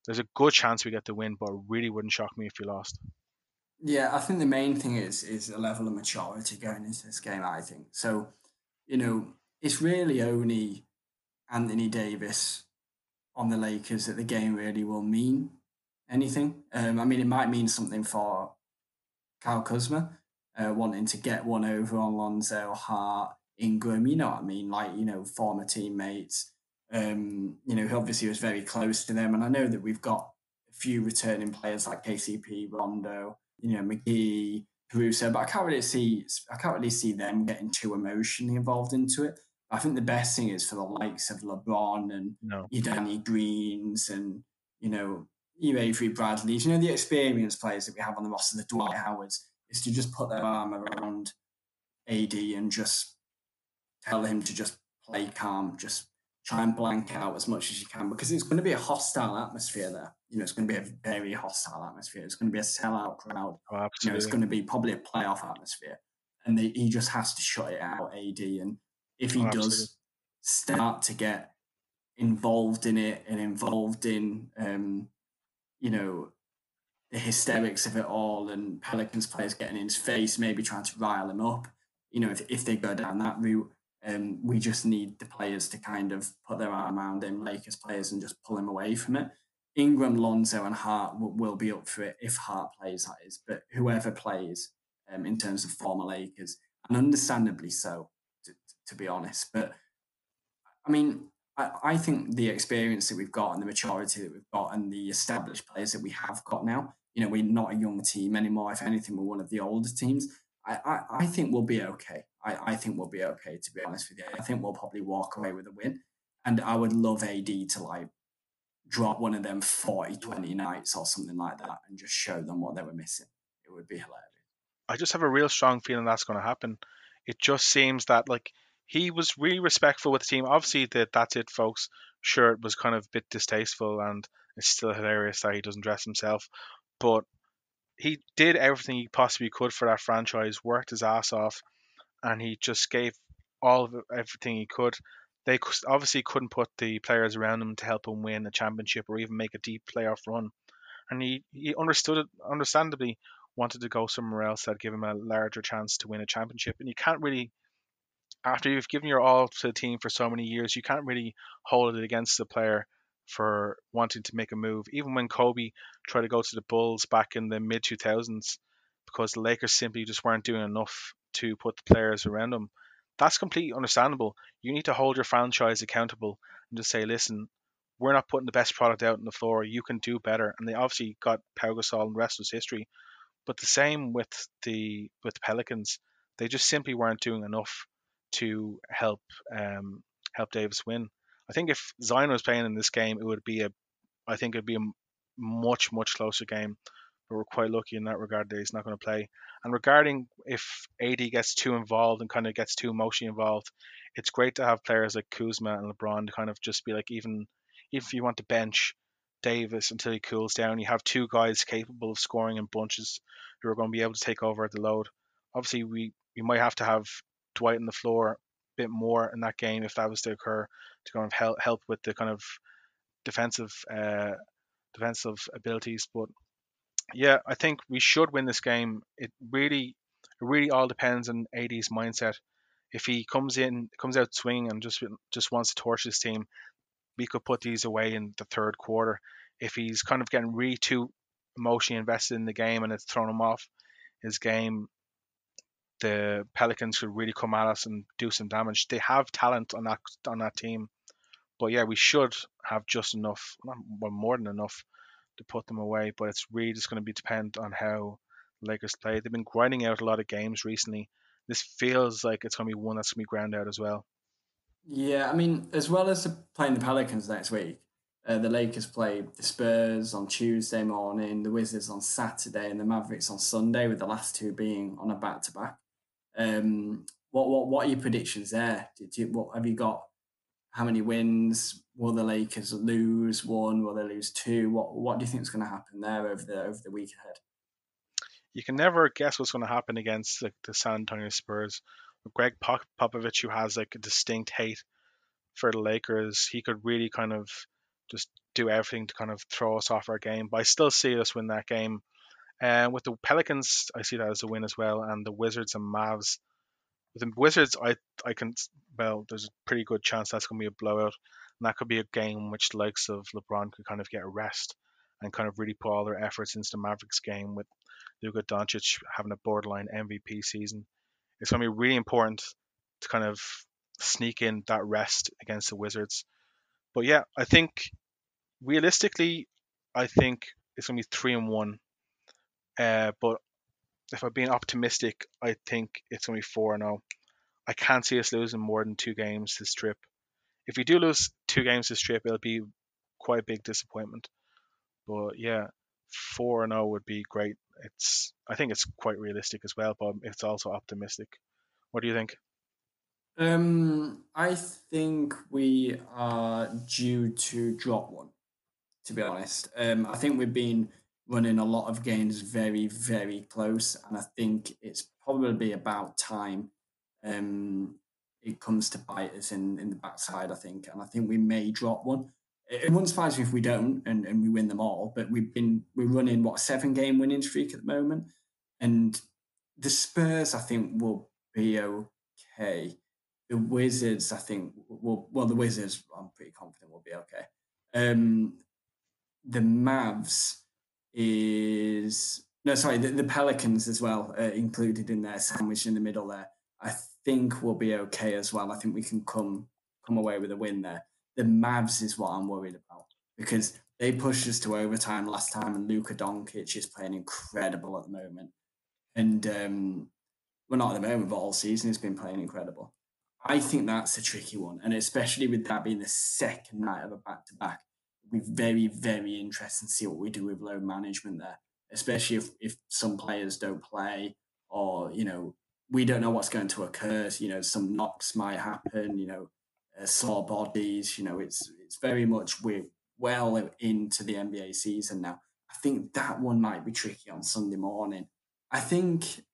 there's a good chance we get the win, but it really wouldn't shock me if we lost. Yeah, I think the main thing is is a level of maturity going into this game. I think so you know, it's really only Anthony Davis on the Lakers that the game really will mean anything. Um, I mean, it might mean something for Kyle Kuzma uh, wanting to get one over on Lonzo Hart, Ingram. You know what I mean? Like you know, former teammates. Um, you know, he obviously was very close to them, and I know that we've got a few returning players like KCP, Rondo, you know, McGee, Caruso, but I can't really see I can't really see them getting too emotionally involved into it. I think the best thing is for the likes of LeBron and no. your Danny Greens and you know you Avery Bradley's, you know the experienced players that we have on the roster, the Dwight Howards, is to just put their arm around AD and just tell him to just play calm, just try and blank out as much as you can because it's going to be a hostile atmosphere there. You know, it's going to be a very hostile atmosphere. It's going to be a sellout crowd. Oh, you know, it's going to be probably a playoff atmosphere, and they, he just has to shut it out, AD. And if he oh, does start to get involved in it and involved in, um, you know, the hysterics of it all, and Pelicans players getting in his face, maybe trying to rile him up. You know, if if they go down that route, um, we just need the players to kind of put their arm around him, Lakers players, and just pull him away from it. Ingram, Lonzo, and Hart will, will be up for it if Hart plays, that is. But whoever plays um, in terms of former Lakers, and understandably so, to, to be honest. But I mean, I, I think the experience that we've got and the maturity that we've got and the established players that we have got now, you know, we're not a young team anymore. If anything, we're one of the older teams. I, I, I think we'll be okay. I, I think we'll be okay, to be honest with you. I think we'll probably walk away with a win. And I would love AD to like drop one of them 40 20 nights or something like that and just show them what they were missing. It would be hilarious. I just have a real strong feeling that's going to happen. It just seems that like he was really respectful with the team. Obviously, that that's it, folks. Sure, it was kind of a bit distasteful, and it's still hilarious that he doesn't dress himself. But he did everything he possibly could for that franchise, worked his ass off, and he just gave all of everything he could. They obviously couldn't put the players around him to help him win a championship or even make a deep playoff run, and he, he understood it, understandably wanted to go somewhere else that'd give him a larger chance to win a championship. And you can't really, after you've given your all to the team for so many years, you can't really hold it against the player for wanting to make a move. Even when Kobe tried to go to the Bulls back in the mid 2000s, because the Lakers simply just weren't doing enough to put the players around him. That's completely understandable. You need to hold your franchise accountable and just say, listen, we're not putting the best product out on the floor. You can do better. And they obviously got Pau Gasol and the rest was history. But the same with the with Pelicans, they just simply weren't doing enough to help um, help Davis win. I think if Zion was playing in this game, it would be a I think it'd be a much much closer game. We're quite lucky in that regard that he's not going to play. And regarding if AD gets too involved and kind of gets too emotionally involved, it's great to have players like Kuzma and LeBron to kind of just be like even even if you want to bench Davis until he cools down. You have two guys capable of scoring in bunches who are going to be able to take over the load. Obviously, we, we might have to have Dwight on the floor a bit more in that game if that was to occur to kind of help help with the kind of defensive uh, defensive abilities. But yeah, I think we should win this game. It really it really all depends on AD's mindset. If he comes in, comes out swinging and just just wants to torch his team, we could put these away in the third quarter. If he's kind of getting really too emotionally invested in the game and it's thrown him off his game, the Pelicans could really come at us and do some damage. They have talent on that on that team, but yeah, we should have just enough, well, more than enough, to put them away. But it's really just going to be depend on how Lakers play. They've been grinding out a lot of games recently. This feels like it's going to be one that's going to be ground out as well. Yeah, I mean, as well as playing the Pelicans next week, uh, the Lakers play the Spurs on Tuesday morning, the Wizards on Saturday, and the Mavericks on Sunday, with the last two being on a back to back. What what what are your predictions there? Did you what have you got? How many wins will the Lakers lose? One? Will they lose two? What what do you think is going to happen there over the over the week ahead? You can never guess what's going to happen against the San Antonio Spurs. Gregg Popovich, who has like a distinct hate for the Lakers, he could really kind of just do everything to kind of throw us off our game. But I still see us win that game. And with the Pelicans, I see that as a win as well. And the Wizards and Mavs. With the Wizards, I I can well, there's a pretty good chance that's going to be a blowout, and that could be a game which the likes of LeBron could kind of get a rest and kind of really put all their efforts into the Mavericks game with Luka Doncic having a borderline MVP season it's going to be really important to kind of sneak in that rest against the Wizards. But yeah, I think realistically, I think it's going to be three and one. Uh, but if I'm being optimistic, I think it's going to be four and zero. Oh. I can't see us losing more than two games this trip. If we do lose two games this trip, it'll be quite a big disappointment. But yeah, four and zero oh would be great. It's I think it's quite realistic as well, but it's also optimistic. What do you think? Um, I think we are due to drop one. To be honest, um, I think we've been running a lot of games very, very close, and I think it's probably about time. Um, it comes to bite us in, in the backside, I think, and I think we may drop one it wouldn't surprise me if we don't and, and we win them all. But we've been we're running what a seven game winning streak at the moment, and the Spurs I think will be okay. The Wizards I think will well the Wizards I'm pretty confident will be okay. Um, the Mavs is no sorry the, the Pelicans as well uh, included in there sandwiched in the middle there. I think we'll be okay as well. I think we can come come away with a win there the Mavs is what I'm worried about because they pushed us to overtime last time, and Luka Doncic is playing incredible at the moment. And um, well, not at the moment, but all season he's been playing incredible. I think that's a tricky one, and especially with that being the second night of a back to back, be very, very interesting to see what we do with load management there. Especially if, if some players don't play, or you know we don't know what's going to occur. You know, some knocks might happen. You know, uh, sore bodies. You know, it's it's very much we're well into the NBA season now. I think that one might be tricky on Sunday morning. I think,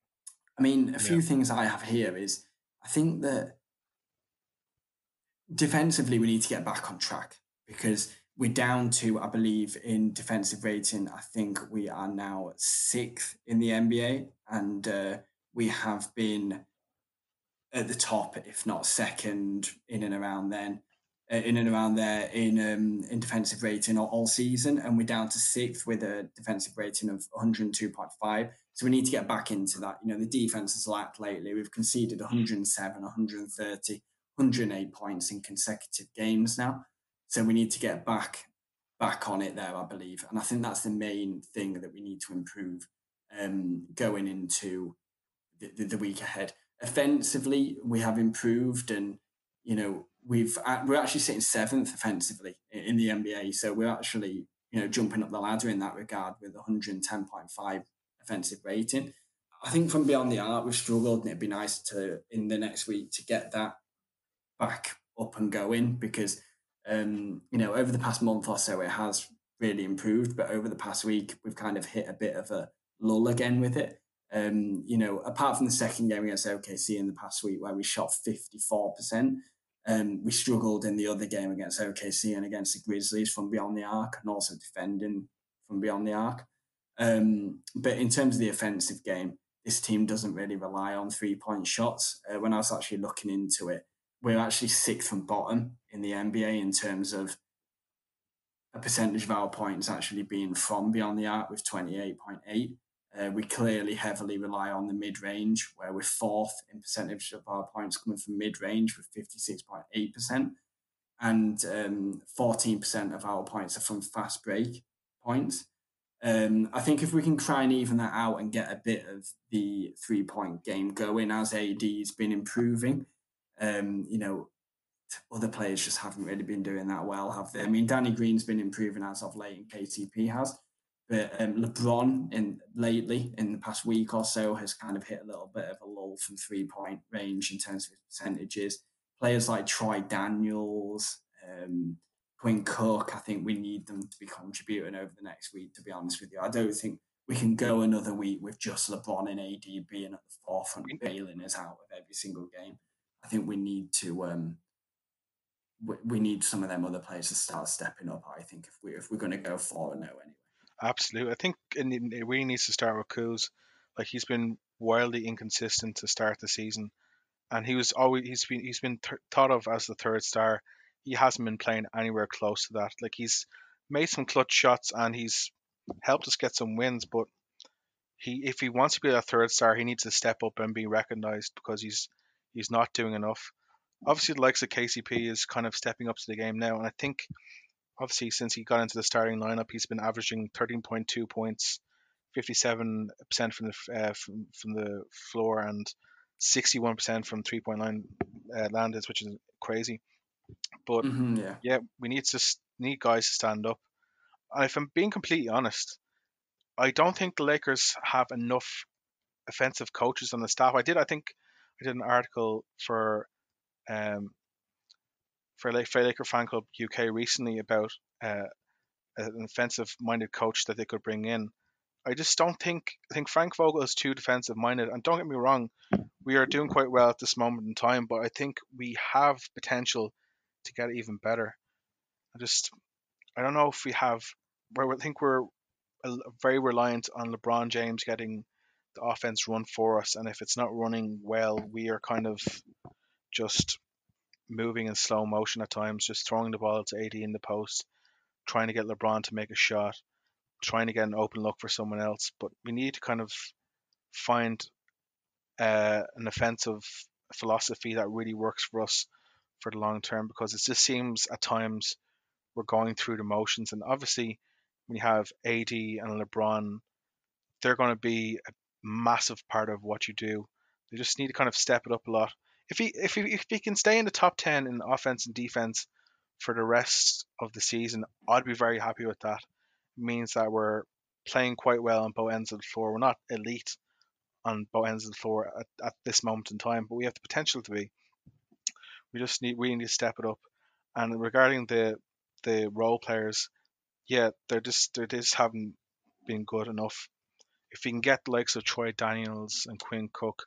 I mean, a few yeah. things I have here is I think that defensively we need to get back on track because we're down to, I believe, in defensive rating. I think we are now sixth in the NBA, and uh, we have been at the top, if not second, in and around then, uh, in and around there in um, in defensive rating all, all, season, and we're down to sixth with a defensive rating of 102.5. So we need to get back into that. You know, the defense has lacked lately. We've conceded 107, 130, 108 points in consecutive games now. So we need to get back back on it there, I believe, and I think that's the main thing that we need to improve um, going into the, the, the week ahead. Offensively, we have improved, and you know we've we're actually sitting seventh offensively in the NBA. So we're actually you know jumping up the ladder in that regard with 110.5 offensive rating. I think from beyond the arc we've struggled, and it'd be nice to in the next week to get that back up and going because um, you know over the past month or so it has really improved, but over the past week we've kind of hit a bit of a lull again with it. Um, you know, apart from the second game against OKC in the past week where we shot 54%, um, we struggled in the other game against OKC and against the Grizzlies from beyond the arc and also defending from beyond the arc. Um, but in terms of the offensive game, this team doesn't really rely on three point shots. Uh, when I was actually looking into it, we're actually sixth from bottom in the NBA in terms of a percentage of our points actually being from beyond the arc with 28.8. Uh, we clearly heavily rely on the mid range, where we're fourth in percentage of our points coming from mid range with 56.8%, and um, 14% of our points are from fast break points. Um, I think if we can try and even that out and get a bit of the three point game going as AD's been improving, um, you know, other players just haven't really been doing that well, have they? I mean, Danny Green's been improving as of late, and KCP has. But um, LeBron in lately in the past week or so has kind of hit a little bit of a lull from three point range in terms of his percentages. Players like Troy Daniels, um, Quinn Cook, I think we need them to be contributing over the next week. To be honest with you, I don't think we can go another week with just LeBron and AD being at the forefront, bailing us out of every single game. I think we need to um, we, need some of them other players to start stepping up. I think if we if we're going to go and no anyway. Absolutely, I think it really needs to start with Kuz. Like he's been wildly inconsistent to start the season, and he was always he's been he's been th- thought of as the third star. He hasn't been playing anywhere close to that. Like he's made some clutch shots and he's helped us get some wins, but he if he wants to be a third star, he needs to step up and be recognized because he's he's not doing enough. Obviously, the likes of KCP is kind of stepping up to the game now, and I think obviously since he got into the starting lineup, he's been averaging 13.2 points, 57% from the uh, from, from the floor, and 61% from three point line uh, landed, which is crazy. But mm-hmm, yeah. yeah, we need to need guys to stand up. And if I'm being completely honest, I don't think the Lakers have enough offensive coaches on the staff. I did, I think, I did an article for um, for Laker Fan Club UK recently about uh, an offensive-minded coach that they could bring in. I just don't think I think Frank Vogel is too defensive-minded. And don't get me wrong, we are doing quite well at this moment in time, but I think we have potential to get even better. I just I don't know if we have. I think we're very reliant on LeBron James getting the offense run for us, and if it's not running well, we are kind of just moving in slow motion at times, just throwing the ball to AD in the post, trying to get LeBron to make a shot, trying to get an open look for someone else. But we need to kind of find uh, an offensive philosophy that really works for us for the long term because it just seems at times we're going through the motions. And obviously, when you have AD and LeBron, they're going to be a massive part of what you do. They just need to kind of step it up a lot if he if he if he can stay in the top ten in offense and defense for the rest of the season, I'd be very happy with that. It means that we're playing quite well on both ends of the floor. We're not elite on both ends of the floor at, at this moment in time, but we have the potential to be. We just need we need to step it up. And regarding the the role players, yeah, they're just they just haven't been good enough. If we can get the likes of Troy Daniels and Quinn Cook,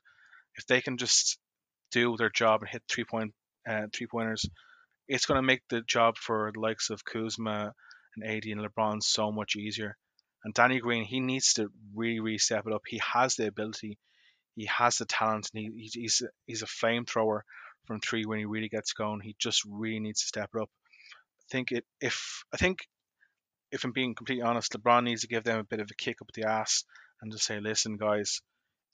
if they can just do their job and hit three point uh, three pointers, it's going to make the job for the likes of Kuzma and AD and LeBron so much easier. And Danny Green, he needs to really, really step it up. He has the ability, he has the talent, and he, he's he's a flamethrower from three when he really gets going. He just really needs to step it up. I think it if I think if I'm being completely honest, LeBron needs to give them a bit of a kick up the ass and just say, listen, guys,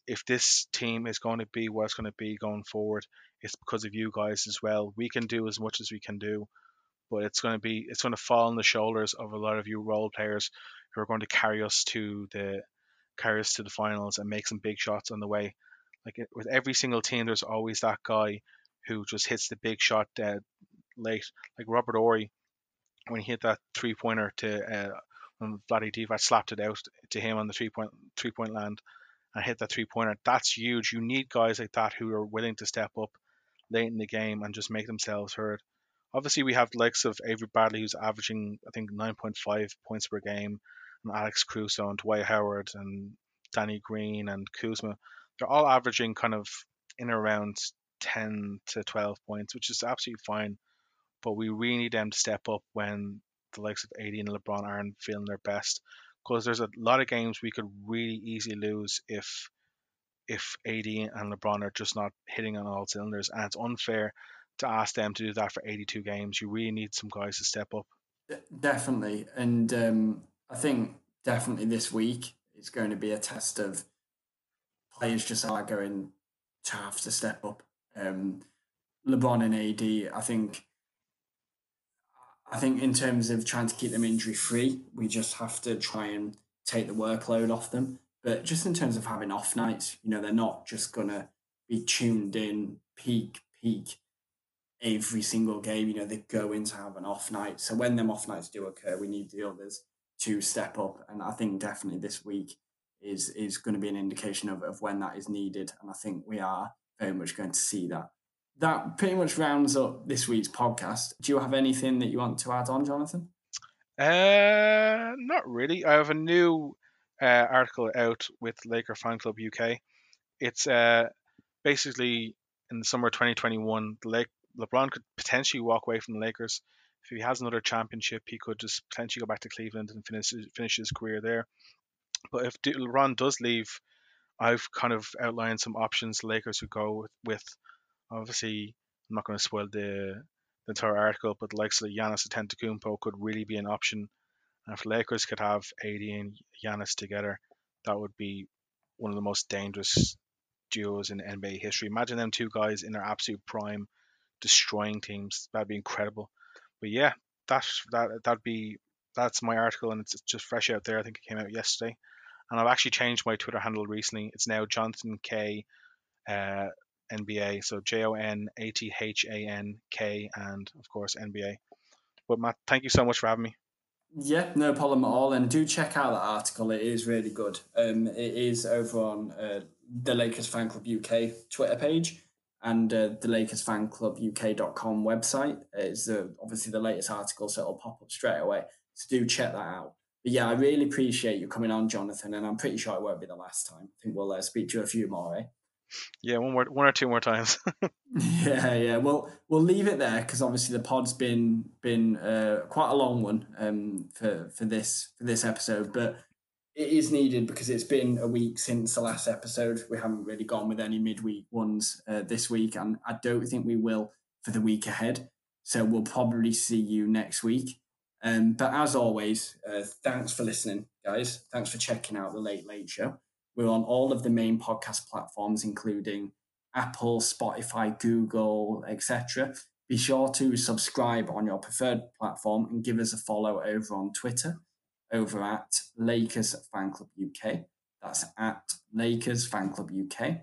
if this team is going to be what it's going to be going forward, it's because of you guys as well. We can do as much as we can do, but it's going to be it's going to fall on the shoulders of a lot of you role players who are going to carry us to the carry us to the finals and make some big shots on the way. Like with every single team, there's always that guy who just hits the big shot late, like Robert Horry, when he hit that three pointer to uh, when Vlade Divac slapped it out to him on the three point three point land and hit that three pointer. That's huge. You need guys like that who are willing to step up late in the game and just make themselves heard. Obviously, we have the likes of Avery Bradley, who's averaging, I think, 9.5 points per game, and Alex Caruso and Dwight Howard and Danny Green and Kuzma. They're all averaging kind of in around 10 to 12 points, which is absolutely fine. But we really need them to step up when the likes of AD and LeBron aren't feeling their best because there's a lot of games we could really easily lose if if AD and LeBron are just not hitting on all cylinders, and it's unfair to ask them to do that for 82 games. You really need some guys to step up. Definitely, and um, I think definitely this week it's going to be a test of players just are going to have to step up. Um, LeBron and AD, I think I think in terms of trying to keep them injury free, we just have to try and take the workload off them. But just in terms of having off nights, you know, they're not just gonna be tuned in peak peak every single game. You know, they go in to have an off night. So when them off nights do occur, we need the others to step up. And I think definitely this week is is going to be an indication of, of when that is needed. And I think we are very much going to see that that pretty much rounds up this week's podcast. Do you have anything that you want to add on, Jonathan? Uh, not really. I have a new uh, article out with Laker Fan Club UK. It's uh, basically in the summer 2021, the Lake, LeBron could potentially walk away from the Lakers. If he has another championship, he could just potentially go back to Cleveland and finish finish his career there. But if LeBron does leave, I've kind of outlined some options Lakers would go with, with Obviously, I'm not going to spoil the, the entire article, but the likes of Giannis Antetokounmpo could really be an option. And if Lakers could have AD and Giannis together, that would be one of the most dangerous duos in NBA history. Imagine them two guys in their absolute prime, destroying teams. That'd be incredible. But yeah, that that that'd be that's my article, and it's just fresh out there. I think it came out yesterday, and I've actually changed my Twitter handle recently. It's now Jonathan K. Uh, NBA. So J O N A T H A N K and of course NBA. But Matt, thank you so much for having me. Yeah, no problem at all. And do check out that article. It is really good. Um, it is over on uh, the Lakers Fan Club UK Twitter page and uh, the Lakers Fan Club UK.com website. It's uh, obviously the latest article, so it'll pop up straight away. So do check that out. But yeah, I really appreciate you coming on, Jonathan, and I'm pretty sure it won't be the last time. I think we'll uh, speak to you a few more, eh? Yeah, one more, one or two more times. yeah, yeah. Well, we'll leave it there because obviously the pod's been been uh, quite a long one um, for for this for this episode, but it is needed because it's been a week since the last episode. We haven't really gone with any midweek ones uh, this week, and I don't think we will for the week ahead. So we'll probably see you next week. Um, but as always, uh, thanks for listening, guys. Thanks for checking out the Lake Lake Show. We're on all of the main podcast platforms, including Apple, Spotify, Google, etc. Be sure to subscribe on your preferred platform and give us a follow over on Twitter over at Lakers Fan Club UK. That's at Lakers Fan Club UK.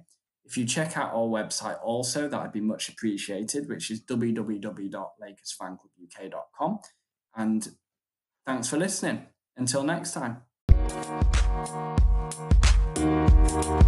If you check out our website also, that would be much appreciated, which is www.lakersfanclubuk.com. And thanks for listening. Until next time. Bye.